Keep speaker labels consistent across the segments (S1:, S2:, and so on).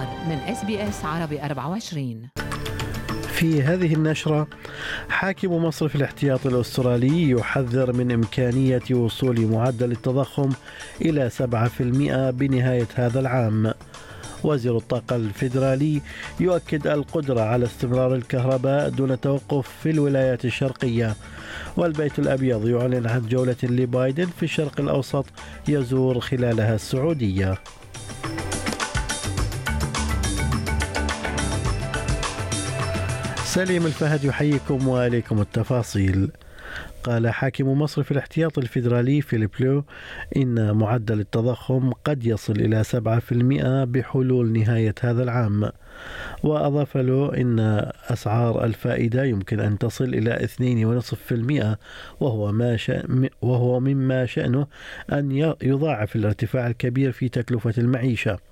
S1: الأخبار من إس بي إس عربي 24
S2: في هذه النشرة حاكم مصرف الاحتياط الأسترالي يحذر من إمكانية وصول معدل التضخم إلى 7% بنهاية هذا العام. وزير الطاقة الفيدرالي يؤكد القدرة على استمرار الكهرباء دون توقف في الولايات الشرقية. والبيت الأبيض يعلن عن جولة لبايدن في الشرق الأوسط يزور خلالها السعودية. سليم الفهد يحييكم وإليكم التفاصيل. قال حاكم مصرف الاحتياط الفيدرالي فيليب لو إن معدل التضخم قد يصل إلى 7% بحلول نهاية هذا العام. وأضاف له إن أسعار الفائدة يمكن أن تصل إلى 2.5% وهو, ما شأن وهو مما شأنه أن يضاعف الارتفاع الكبير في تكلفة المعيشة.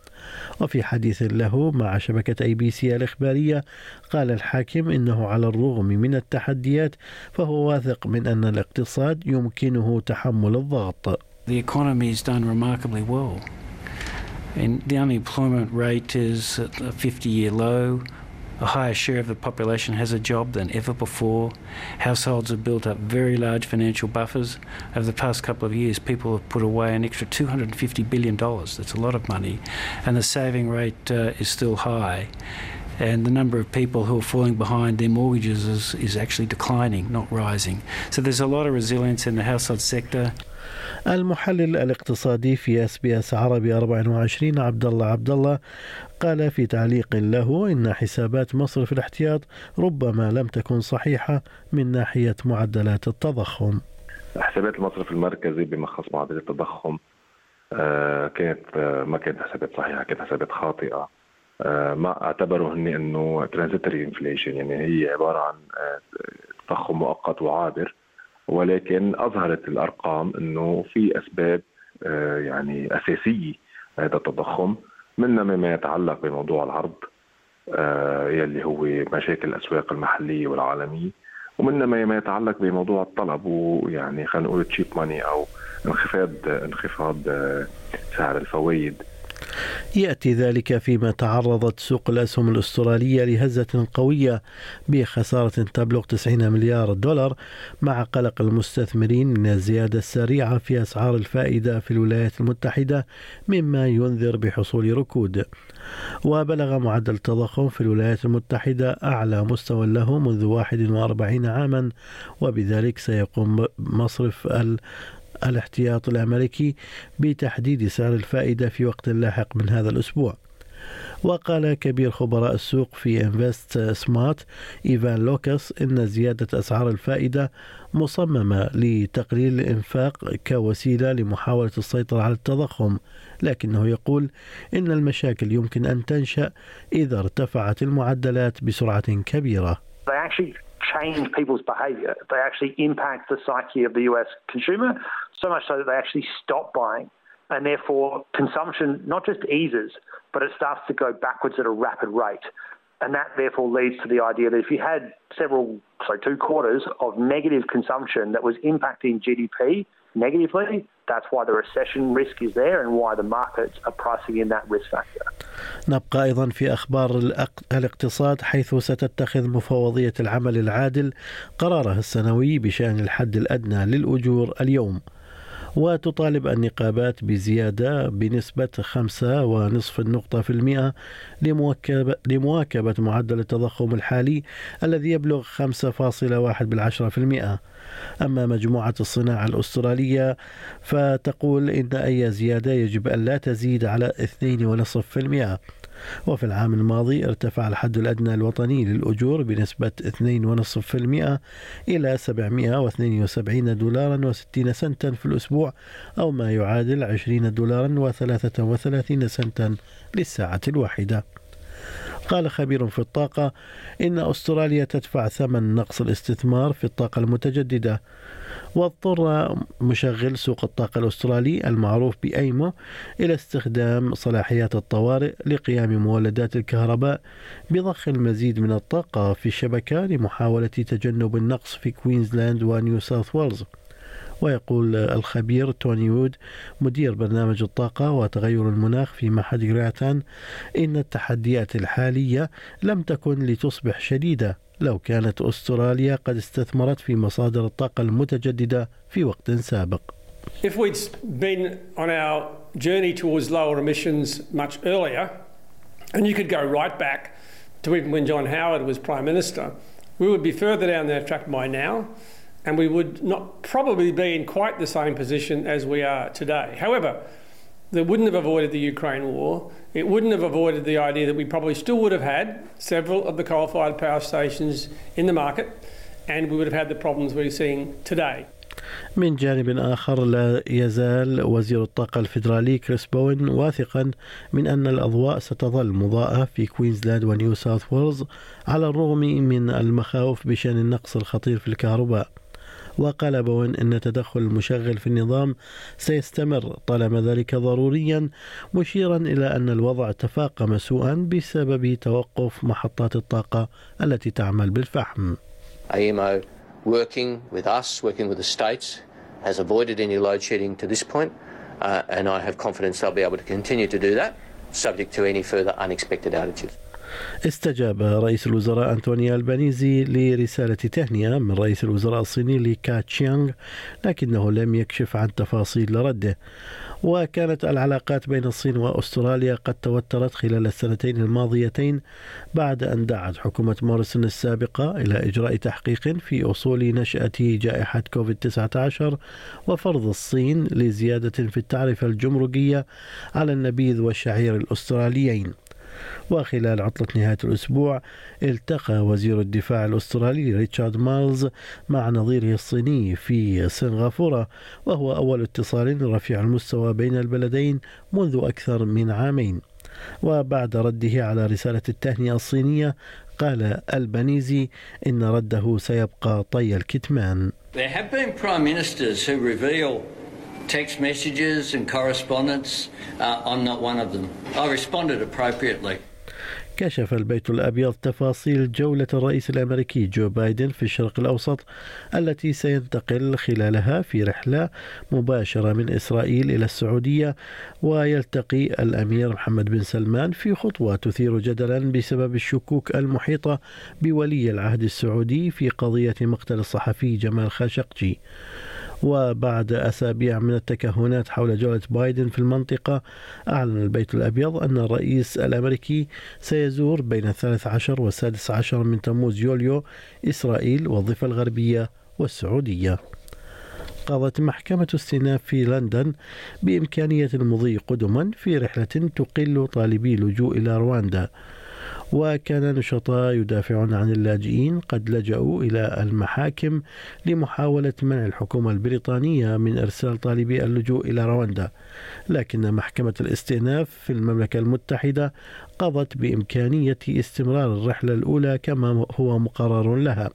S2: وفي حديث له مع شبكة أي بي سي الإخبارية قال الحاكم إنه على الرغم من التحديات فهو واثق من أن الاقتصاد يمكنه تحمل الضغط.
S3: The economy has done remarkably well. And the unemployment rate is at a 50 year low. A higher share of the population has a job than ever before. Households have built up very large financial buffers. Over the past couple of years, people have put away an extra $250 billion. That's a lot of money. And the saving rate uh, is still high. And the number of people who are falling behind their mortgages is, is actually declining, not rising. So there's a lot of resilience in the household sector.
S2: المحلل الاقتصادي في اس بي اس عربي 24 عبد الله عبد الله قال في تعليق له إن حسابات مصرف الاحتياط ربما لم تكن صحيحة من ناحية معدلات التضخم.
S4: حسابات المصرف المركزي بمخص معدل التضخم آه كانت آه ما كانت حسابات صحيحة كانت حسابات خاطئة آه ما اعتبروا هن إنه ترانزيتوري انفليشن يعني هي عبارة عن تضخم مؤقت وعابر ولكن أظهرت الأرقام إنه في أسباب يعني أساسية لهذا التضخم منها مما يتعلق بموضوع العرض يلي هو مشاكل الأسواق المحلية والعالمية ومنها ما يتعلق بموضوع الطلب ويعني خلينا نقول تشيب ماني أو انخفاض انخفاض سعر الفوائد.
S2: يأتي ذلك فيما تعرضت سوق الأسهم الأسترالية لهزة قوية بخسارة تبلغ 90 مليار دولار مع قلق المستثمرين من الزيادة السريعة في أسعار الفائدة في الولايات المتحدة مما ينذر بحصول ركود. وبلغ معدل التضخم في الولايات المتحدة أعلى مستوى له منذ 41 عاما وبذلك سيقوم مصرف الاحتياط الأمريكي بتحديد سعر الفائدة في وقت لاحق من هذا الأسبوع. وقال كبير خبراء السوق في انفست سمارت إيفان لوكاس إن زيادة أسعار الفائدة مصممة لتقليل الإنفاق كوسيلة لمحاولة السيطرة على التضخم، لكنه يقول إن المشاكل يمكن أن تنشأ إذا ارتفعت المعدلات بسرعة كبيرة.
S5: change people's behaviour. They actually impact the psyche of the US consumer, so much so that they actually stop buying. And therefore, consumption not just eases, but it starts to go backwards at a rapid rate. And that therefore leads to the idea that if you had several, so two quarters of negative consumption that was impacting GDP negatively, that's why the recession risk is there and why the markets are pricing in that risk factor.
S2: نبقى أيضا في أخبار الاقتصاد حيث ستتخذ مفوضيه العمل العادل قرارها السنوي بشان الحد الادنى للاجور اليوم. وتطالب النقابات بزيادة بنسبة خمسة ونصف النقطة في المئة لمواكبة, معدل التضخم الحالي الذي يبلغ خمسة فاصلة واحد بالعشرة في المئة. أما مجموعة الصناعة الأسترالية فتقول إن أي زيادة يجب أن لا تزيد على اثنين ونصف في المئة. وفي العام الماضي ارتفع الحد الأدنى الوطني للأجور بنسبة 2.5% إلى 772 دولارا و60 سنتا في الأسبوع أو ما يعادل 20 دولارا و33 سنتا للساعة الواحدة. قال خبير في الطاقة إن أستراليا تدفع ثمن نقص الاستثمار في الطاقة المتجددة. واضطر مشغل سوق الطاقة الأسترالي المعروف بأيمو إلى استخدام صلاحيات الطوارئ لقيام مولدات الكهرباء بضخ المزيد من الطاقة في الشبكة لمحاولة تجنب النقص في كوينزلاند ونيو ساوث ويلز. ويقول الخبير توني وود مدير برنامج الطاقة وتغير المناخ في معهد جراتان إن التحديات الحالية لم تكن لتصبح شديدة لو كانت أستراليا قد استثمرت في مصادر الطاقة المتجددة في وقت سابق.
S6: If we'd been on our journey towards lower emissions much earlier, and you could go right back to even when John Howard was Prime Minister, we would be further down that track by now, and we would not probably be in quite the same position as we are today. However, that wouldn't have avoided the Ukraine war. It wouldn't have avoided the idea that we probably still would have had several of the coal fired power stations in the market, and we would have had the problems we're seeing today.
S2: من جانب آخر لا يزال وزير الطاقة الفيدرالي كريس بوين واثقا من أن الأضواء ستظل مضاءة في كوينزلاند ونيو ساوث ويلز على الرغم من المخاوف بشأن النقص الخطير في الكهرباء وقال بوين أن تدخل المشغل في النظام سيستمر طالما ذلك ضروريا مشيرا إلى أن الوضع تفاقم سوءا بسبب توقف محطات الطاقة التي تعمل بالفحم
S7: AEMO working with us, working with the states, has avoided any load shedding to this point, uh, and I have confidence they'll be able to continue to do that, subject to any further unexpected outages.
S2: استجاب رئيس الوزراء أنتوني ألبانيزي لرسالة تهنئة من رئيس الوزراء الصيني لي كه تشيانغ لكنه لم يكشف عن تفاصيل رده. وكانت العلاقات بين الصين وأستراليا قد توترت خلال السنتين الماضيتين بعد أن دعت حكومة موريسون السابقة إلى إجراء تحقيق في أصول نشأة جائحة كوفيد 19 وفرض الصين لزيادة في التعرفه الجمركية على النبيذ والشعير الأستراليين. وخلال عطلة نهاية الأسبوع التقى وزير الدفاع الأسترالي ريتشارد مايلز مع نظيره الصيني في سنغافورة وهو أول اتصال رفيع المستوى بين البلدين منذ أكثر من عامين. وبعد رده على رسالة التهنئة الصينية قال البنيزي إن رده سيبقى طي الكتمان.
S8: There have been prime ministers who reveal text messages and correspondence. Uh, I'm not one of them. I responded appropriately.
S2: كشف البيت الأبيض تفاصيل جولة الرئيس الأمريكي جو بايدن في الشرق الأوسط التي سينتقل خلالها في رحلة مباشرة من إسرائيل إلى السعودية ويلتقي الأمير محمد بن سلمان في خطوة تثير جدلا بسبب الشكوك المحيطة بولي العهد السعودي في قضية مقتل الصحفي جمال خاشقجي وبعد أسابيع من التكهنات حول جولة بايدن في المنطقة أعلن البيت الأبيض أن الرئيس الأمريكي سيزور بين الثالث عشر والسادس عشر من تموز يوليو إسرائيل والضفة الغربية والسعودية. قضت محكمة استئناف في لندن بإمكانية المضي قدما في رحلة تقل طالبي اللجوء إلى رواندا. وكان نشطاء يدافعون عن اللاجئين قد لجأوا إلى المحاكم لمحاولة منع الحكومة البريطانية من إرسال طالبي اللجوء إلى رواندا. لكن محكمة الاستئناف في المملكة المتحدة قضت بإمكانية استمرار الرحلة الأولى كما هو مقرر لها.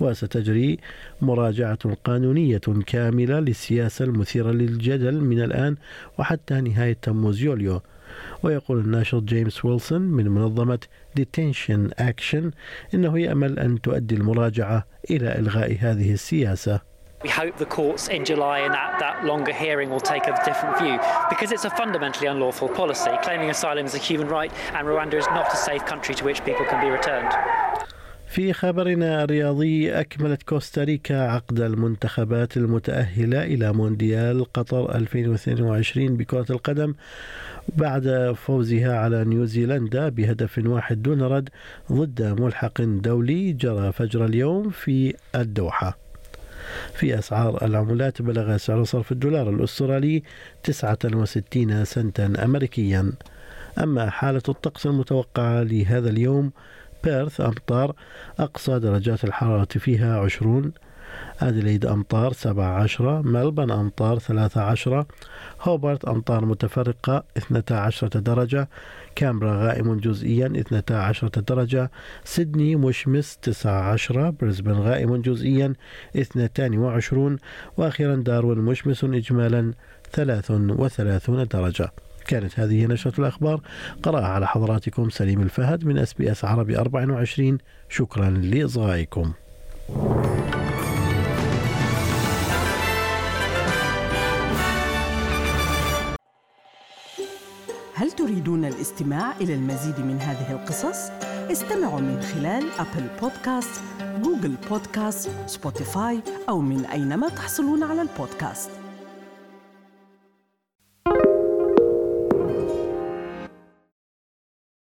S2: وستجري مراجعة قانونية كاملة للسياسة المثيرة للجدل من الآن وحتى نهاية تموز يوليو. ويقول الناشر جيمس ويلسون من منظمة Detention Action إنه يأمل أن تؤدي المراجعة إلى إلغاء هذه السياسة
S9: We hope the courts in July and that, that longer hearing will take a different view because it's a fundamentally unlawful policy. Claiming asylum is a human right and Rwanda is not a safe country to which people can be returned.
S2: في خبرنا الرياضي أكملت كوستاريكا عقد المنتخبات المتأهلة إلى مونديال قطر 2022 بكرة القدم بعد فوزها على نيوزيلندا بهدف واحد دون رد ضد ملحق دولي جرى فجر اليوم في الدوحة. في أسعار العملات بلغ سعر صرف الدولار الأسترالي 69 سنتا أمريكيا. أما حالة الطقس المتوقعة لهذا اليوم بيرث أمطار أقصى درجات الحرارة فيها 20 أديليد أمطار 17 ملبن أمطار 13 هوبرت أمطار متفرقة 12 درجة كامبرا غائم جزئيا 12 درجة سيدني مشمس 19 بريسبن غائم جزئيا 22 وأخيرا داروين مشمس إجمالا 33 درجة. كانت هذه نشرة الأخبار. قرأها على حضراتكم سليم الفهد من اس بي اس عربي 24 شكرا لإصغائكم.
S10: هل تريدون الاستماع إلى المزيد من هذه القصص؟ استمعوا من خلال أبل بودكاست، جوجل بودكاست، سبوتيفاي أو من أينما تحصلون على البودكاست.